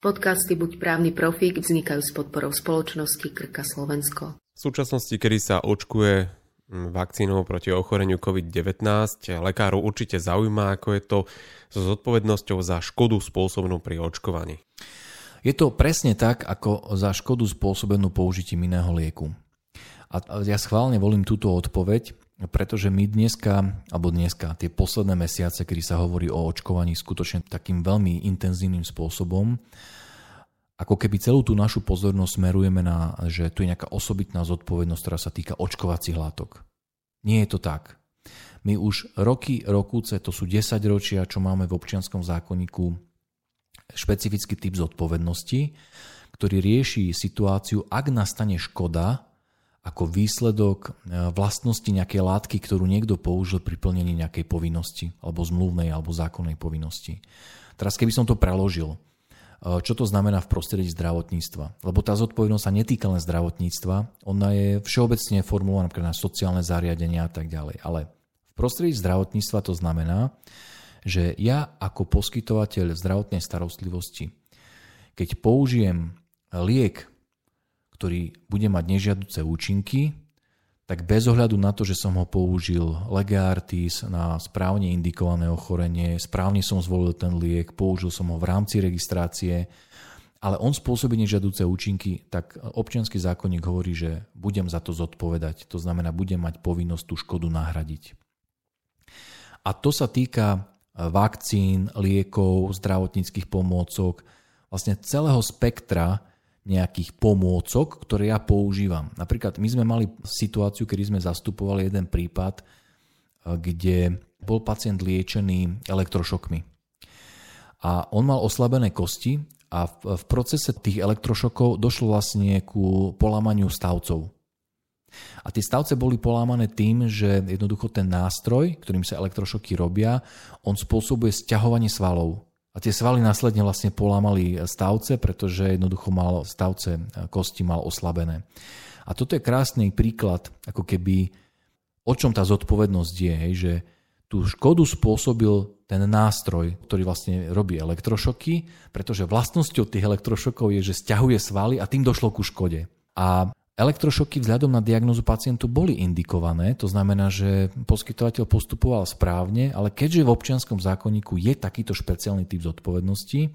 Podcasty Buď právny profík vznikajú s podporou spoločnosti Krka Slovensko. V súčasnosti, kedy sa očkuje vakcínou proti ochoreniu COVID-19, lekárov určite zaujíma, ako je to so zodpovednosťou za škodu spôsobenú pri očkovaní. Je to presne tak, ako za škodu spôsobenú použitím iného lieku. A ja schválne volím túto odpoveď, pretože my dneska, alebo dneska, tie posledné mesiace, kedy sa hovorí o očkovaní skutočne takým veľmi intenzívnym spôsobom, ako keby celú tú našu pozornosť smerujeme na, že tu je nejaká osobitná zodpovednosť, ktorá sa týka očkovacích látok. Nie je to tak. My už roky, rokúce, to sú 10 ročia, čo máme v občianskom zákonníku špecifický typ zodpovednosti, ktorý rieši situáciu, ak nastane škoda ako výsledok e, vlastnosti nejakej látky, ktorú niekto použil pri plnení nejakej povinnosti, alebo zmluvnej, alebo zákonnej povinnosti. Teraz keby som to preložil, e, čo to znamená v prostredí zdravotníctva. Lebo tá zodpovednosť sa netýka len zdravotníctva, ona je všeobecne formulovaná napríklad na sociálne zariadenia a tak ďalej. Ale v prostredí zdravotníctva to znamená, že ja ako poskytovateľ zdravotnej starostlivosti, keď použijem liek, ktorý bude mať nežiaduce účinky, tak bez ohľadu na to, že som ho použil legeartis na správne indikované ochorenie, správne som zvolil ten liek, použil som ho v rámci registrácie, ale on spôsobí nežiaduce účinky, tak občianský zákonník hovorí, že budem za to zodpovedať. To znamená, budem mať povinnosť tú škodu nahradiť. A to sa týka vakcín, liekov, zdravotníckých pomôcok, vlastne celého spektra nejakých pomôcok, ktoré ja používam. Napríklad my sme mali situáciu, kedy sme zastupovali jeden prípad, eh, kde bol pacient liečený elektrošokmi. A on mal oslabené kosti a v, procese tých elektrošokov došlo vlastne ku polámaniu stavcov. A tie stavce boli polámané tým, že jednoducho ten nástroj, ktorým sa elektrošoky robia, on spôsobuje sťahovanie svalov. A tie svaly následne vlastne polámali stavce, pretože jednoducho mal stavce kosti mal oslabené. A toto je krásny príklad, ako keby o čom tá zodpovednosť je, hej, že tú škodu spôsobil ten nástroj, ktorý vlastne robí elektrošoky, pretože vlastnosťou tých elektrošokov je, že stiahuje svaly a tým došlo ku škode. A Elektrošoky vzhľadom na diagnozu pacientu boli indikované, to znamená, že poskytovateľ postupoval správne, ale keďže v občianskom zákonníku je takýto špeciálny typ zodpovednosti,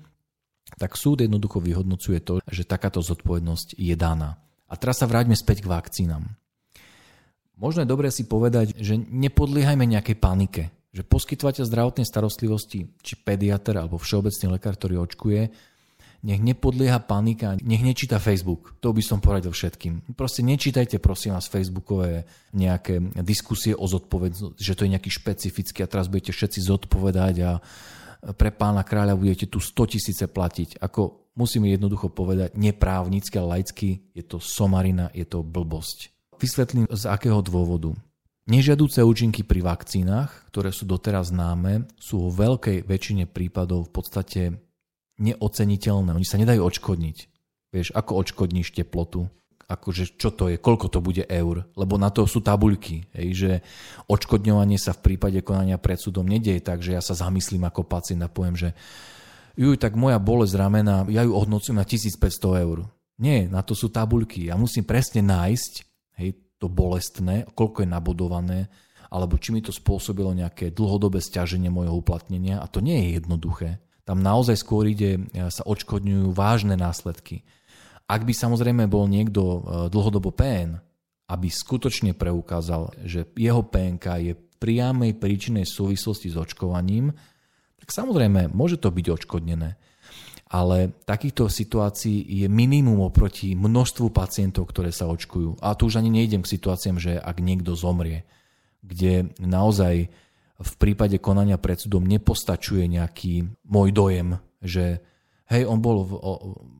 tak súd jednoducho vyhodnocuje to, že takáto zodpovednosť je daná. A teraz sa vráťme späť k vakcínam. Možno je dobré si povedať, že nepodliehajme nejakej panike, že poskytovateľ zdravotnej starostlivosti, či pediatr alebo všeobecný lekár, ktorý očkuje, nech nepodlieha panika, nech nečíta Facebook. To by som poradil všetkým. Proste nečítajte prosím vás Facebookové nejaké diskusie o zodpovednosti, že to je nejaký špecifický a teraz budete všetci zodpovedať a pre pána kráľa budete tu 100 tisíce platiť. Ako musíme jednoducho povedať, neprávnicky, ale laicky, je to somarina, je to blbosť. Vysvetlím z akého dôvodu. Nežiadúce účinky pri vakcínach, ktoré sú doteraz známe, sú vo veľkej väčšine prípadov v podstate neoceniteľné. Oni sa nedajú odškodniť. Vieš, ako odškodníš teplotu? Akože čo to je, koľko to bude eur? Lebo na to sú tabuľky, hej, že odškodňovanie sa v prípade konania pred súdom nedieje tak, že ja sa zamyslím ako pacient a poviem, že juj, tak moja bolesť ramena, ja ju odnocujem na 1500 eur. Nie, na to sú tabuľky. Ja musím presne nájsť hej, to bolestné, koľko je nabodované, alebo či mi to spôsobilo nejaké dlhodobé stiaženie môjho uplatnenia a to nie je jednoduché. Tam naozaj skôr ide, e, sa odškodňujú vážne následky. Ak by samozrejme bol niekto e, dlhodobo PN, aby skutočne preukázal, že jeho PNK je priamej príčinej súvislosti s očkovaním, tak samozrejme môže to byť odškodnené. Ale takýchto situácií je minimum oproti množstvu pacientov, ktoré sa očkujú. A tu už ani nejdem k situáciám, že ak niekto zomrie, kde naozaj v prípade konania pred súdom nepostačuje nejaký môj dojem, že hej, on bol,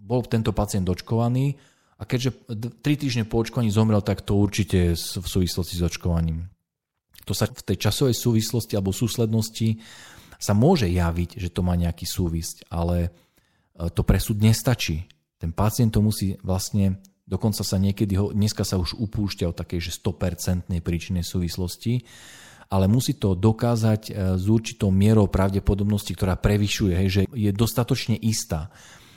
bol tento pacient očkovaný a keďže 3 týždne po očkovaní zomrel, tak to určite v súvislosti s očkovaním. To sa v tej časovej súvislosti alebo súslednosti sa môže javiť, že to má nejaký súvisť, ale e, to pre súd nestačí. Ten pacient to musí vlastne, dokonca sa niekedy, dneska sa už upúšťa o takej, že 100% príčinnej súvislosti, ale musí to dokázať e, s určitou mierou pravdepodobnosti, ktorá prevyšuje, hej, že je dostatočne istá.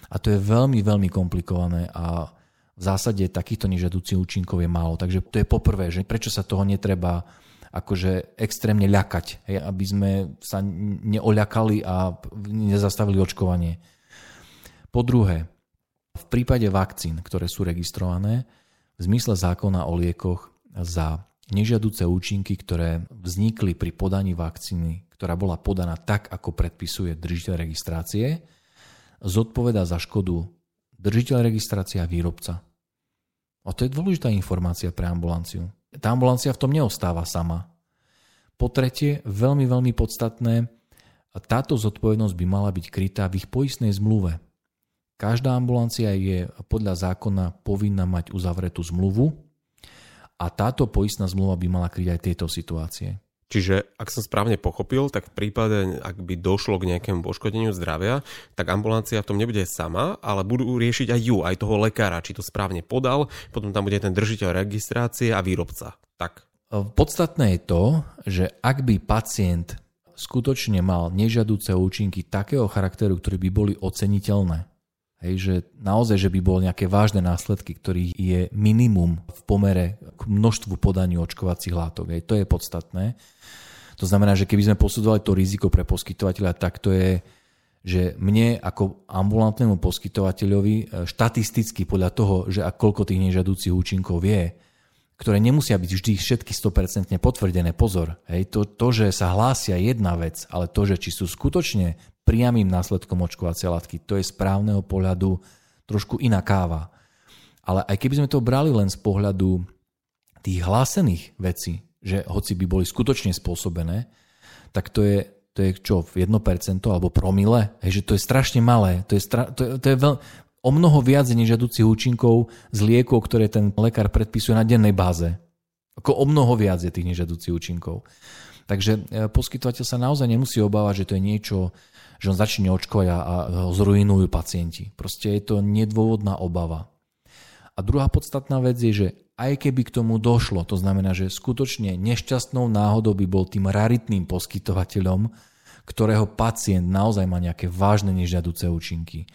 A to je veľmi, veľmi komplikované a v zásade takýchto nežadúcich účinkov je málo. Takže to je poprvé, že prečo sa toho netreba akože extrémne ľakať, hej, aby sme sa neoľakali a nezastavili očkovanie. Po druhé, v prípade vakcín, ktoré sú registrované, v zmysle zákona o liekoch za nežiaduce účinky, ktoré vznikli pri podaní vakcíny, ktorá bola podaná tak, ako predpisuje držiteľ registrácie, zodpoveda za škodu držiteľ registrácie a výrobca. A to je dôležitá informácia pre ambulanciu. Tá ambulancia v tom neostáva sama. Po tretie, veľmi, veľmi podstatné, táto zodpovednosť by mala byť krytá v ich poistnej zmluve. Každá ambulancia je podľa zákona povinná mať uzavretú zmluvu a táto poistná zmluva by mala kryť aj tieto situácie. Čiže, ak som správne pochopil, tak v prípade, ak by došlo k nejakému poškodeniu zdravia, tak ambulancia v tom nebude sama, ale budú riešiť aj ju, aj toho lekára, či to správne podal, potom tam bude ten držiteľ registrácie a výrobca. Tak. Podstatné je to, že ak by pacient skutočne mal nežiaduce účinky takého charakteru, ktoré by boli oceniteľné, Hej, že naozaj, že by bol nejaké vážne následky, ktorých je minimum v pomere k množstvu podaní očkovacích látok. Hej, to je podstatné. To znamená, že keby sme posudzovali to riziko pre poskytovateľa, tak to je, že mne ako ambulantnému poskytovateľovi e, štatisticky podľa toho, že a koľko tých nežadúcich účinkov je, ktoré nemusia byť vždy všetky 100% potvrdené. Pozor, hej, to, to, že sa hlásia jedna vec, ale to, že či sú skutočne priamým následkom očkovacie látky, to je z právneho pohľadu trošku iná káva. Ale aj keby sme to brali len z pohľadu tých hlásených vecí, že hoci by boli skutočne spôsobené, tak to je, to je čo, 1% alebo promile? Hej, že to je strašne malé. To je, stra, to je, to je veľ, o mnoho viac nežiaducich účinkov z liekov, ktoré ten lekár predpisuje na dennej báze. Ako o mnoho viac je tých nežiaducich účinkov. Takže e, poskytovateľ sa naozaj nemusí obávať, že to je niečo, že on začne očkovať a, a ho zrujnujú pacienti. Proste je to nedôvodná obava. A druhá podstatná vec je, že aj keby k tomu došlo, to znamená, že skutočne nešťastnou náhodou by bol tým raritným poskytovateľom, ktorého pacient naozaj má nejaké vážne nežiaduce účinky,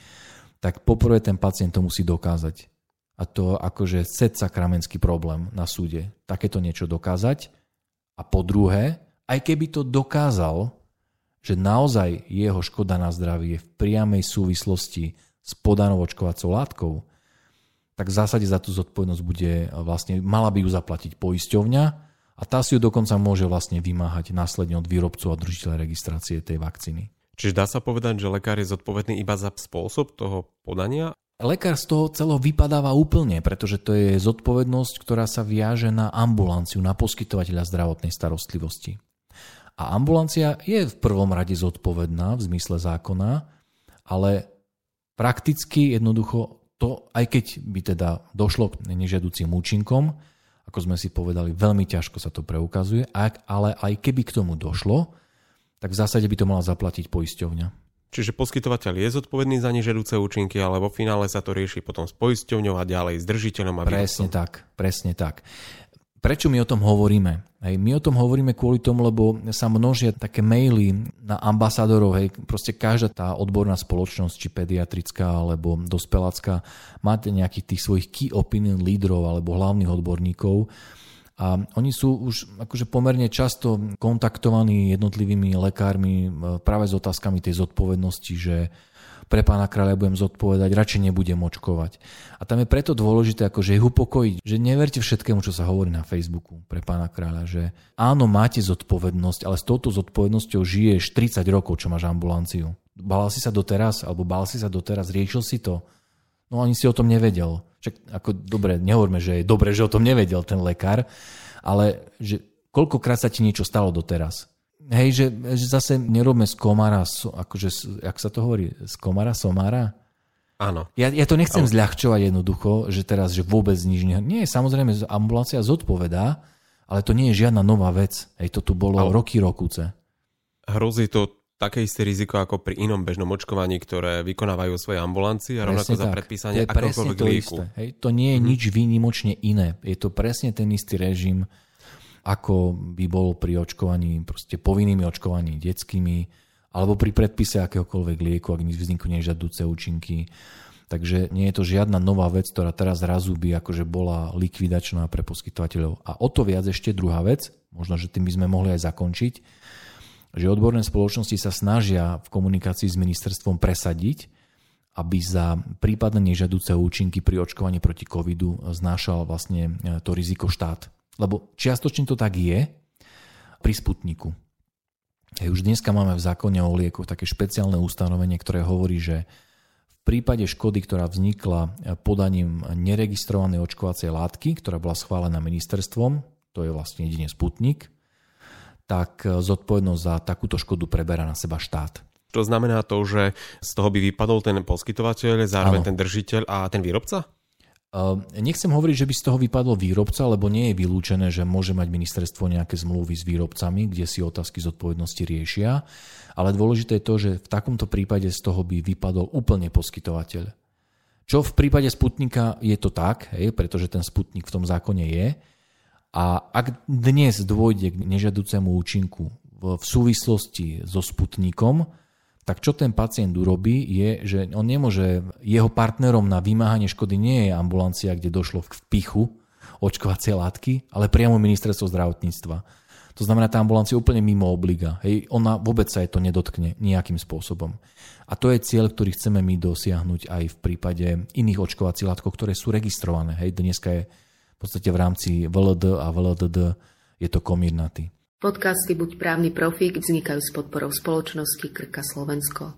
tak poprvé ten pacient to musí dokázať. A to akože set sakramenský problém na súde. Takéto niečo dokázať. A po druhé, aj keby to dokázal, že naozaj jeho škoda na zdravie je v priamej súvislosti s podanou očkovacou látkou, tak v zásade za tú zodpovednosť bude vlastne, mala by ju zaplatiť poisťovňa a tá si ju dokonca môže vlastne vymáhať následne od výrobcu a držiteľa registrácie tej vakcíny. Čiže dá sa povedať, že lekár je zodpovedný iba za spôsob toho podania? Lekár z toho celého vypadáva úplne, pretože to je zodpovednosť, ktorá sa viaže na ambulanciu, na poskytovateľa zdravotnej starostlivosti. A ambulancia je v prvom rade zodpovedná v zmysle zákona, ale prakticky jednoducho to, aj keď by teda došlo k nežiaducím účinkom, ako sme si povedali, veľmi ťažko sa to preukazuje, ale aj keby k tomu došlo, tak v zásade by to mala zaplatiť poisťovňa. Čiže poskytovateľ je zodpovedný za nežerúce účinky, ale vo finále sa to rieši potom s poisťovňou a ďalej s držiteľom a Presne tak, presne tak. Prečo my o tom hovoríme? Hej, my o tom hovoríme kvôli tomu, lebo sa množia také maily na ambasádorov, hej, proste každá tá odborná spoločnosť, či pediatrická alebo dospelácká, máte nejakých tých svojich key opinion lídrov alebo hlavných odborníkov, a oni sú už akože pomerne často kontaktovaní jednotlivými lekármi e, práve s otázkami tej zodpovednosti, že pre pána kráľa budem zodpovedať, radšej nebudem očkovať. A tam je preto dôležité akože ich upokojiť, že neverte všetkému, čo sa hovorí na Facebooku pre pána kráľa, že áno, máte zodpovednosť, ale s touto zodpovednosťou žiješ 30 rokov, čo máš ambulanciu. Bál si sa doteraz, alebo bál si sa doteraz, riešil si to? No ani si o tom nevedel. Však ako dobre, nehovorme, že je dobre, že o tom nevedel ten lekár, ale že koľkokrát sa ti niečo stalo doteraz. Hej, že, že zase nerobme z komára, akože, jak sa to hovorí, z komára somára? Áno. Ja, ja to nechcem Ale... zľahčovať jednoducho, že teraz, že vôbec nič nie... Nie, samozrejme, ambulancia zodpovedá, ale to nie je žiadna nová vec. Hej, to tu bolo Ale... roky, rokuce. Hrozí to také isté riziko ako pri inom bežnom očkovaní, ktoré vykonávajú svoje ambulancie a rovnako za predpísanie akokoľvek to lieku. Isté, hej? To nie je mm-hmm. nič výnimočne iné. Je to presne ten istý režim, ako by bol pri očkovaní, proste povinnými očkovaní detskými alebo pri predpise akéhokoľvek lieku, ak vzniknú nežadúce účinky. Takže nie je to žiadna nová vec, ktorá teraz zrazu by akože bola likvidačná pre poskytovateľov. A o to viac ešte druhá vec, možno, že tým by sme mohli aj zakončiť, že odborné spoločnosti sa snažia v komunikácii s ministerstvom presadiť, aby za prípadne nežadúce účinky pri očkovaní proti covidu znášal vlastne e, to riziko štát. Lebo čiastočne to tak je pri Sputniku. Hej, už dneska máme v zákone o liekoch také špeciálne ustanovenie, ktoré hovorí, že v prípade škody, ktorá vznikla podaním neregistrovanej očkovacej látky, ktorá bola schválená ministerstvom, to je vlastne jedine Sputnik, tak zodpovednosť za takúto škodu preberá na seba štát. To znamená to, že z toho by vypadol ten poskytovateľ, zároveň ano. ten držiteľ a ten výrobca? Ehm, nechcem hovoriť, že by z toho vypadol výrobca, lebo nie je vylúčené, že môže mať ministerstvo nejaké zmluvy s výrobcami, kde si otázky zodpovednosti riešia, ale dôležité je to, že v takomto prípade z toho by vypadol úplne poskytovateľ. Čo v prípade Sputnika je to tak, hej, pretože ten Sputnik v tom zákone je. A ak dnes dôjde k nežadúcemu účinku v súvislosti so Sputnikom, tak čo ten pacient urobí je, že on nemôže, jeho partnerom na vymáhanie škody nie je ambulancia, kde došlo k vpichu očkovacie látky, ale priamo ministerstvo zdravotníctva. To znamená, tá ambulancia je úplne mimo obliga. Hej, ona vôbec sa jej to nedotkne nejakým spôsobom. A to je cieľ, ktorý chceme my dosiahnuť aj v prípade iných očkovacích látkov, ktoré sú registrované. Hej, dneska je podstate v rámci VLD a VLDD je to komírnaty. Podcasty Buď právny profík vznikajú s podporou spoločnosti Krka Slovensko.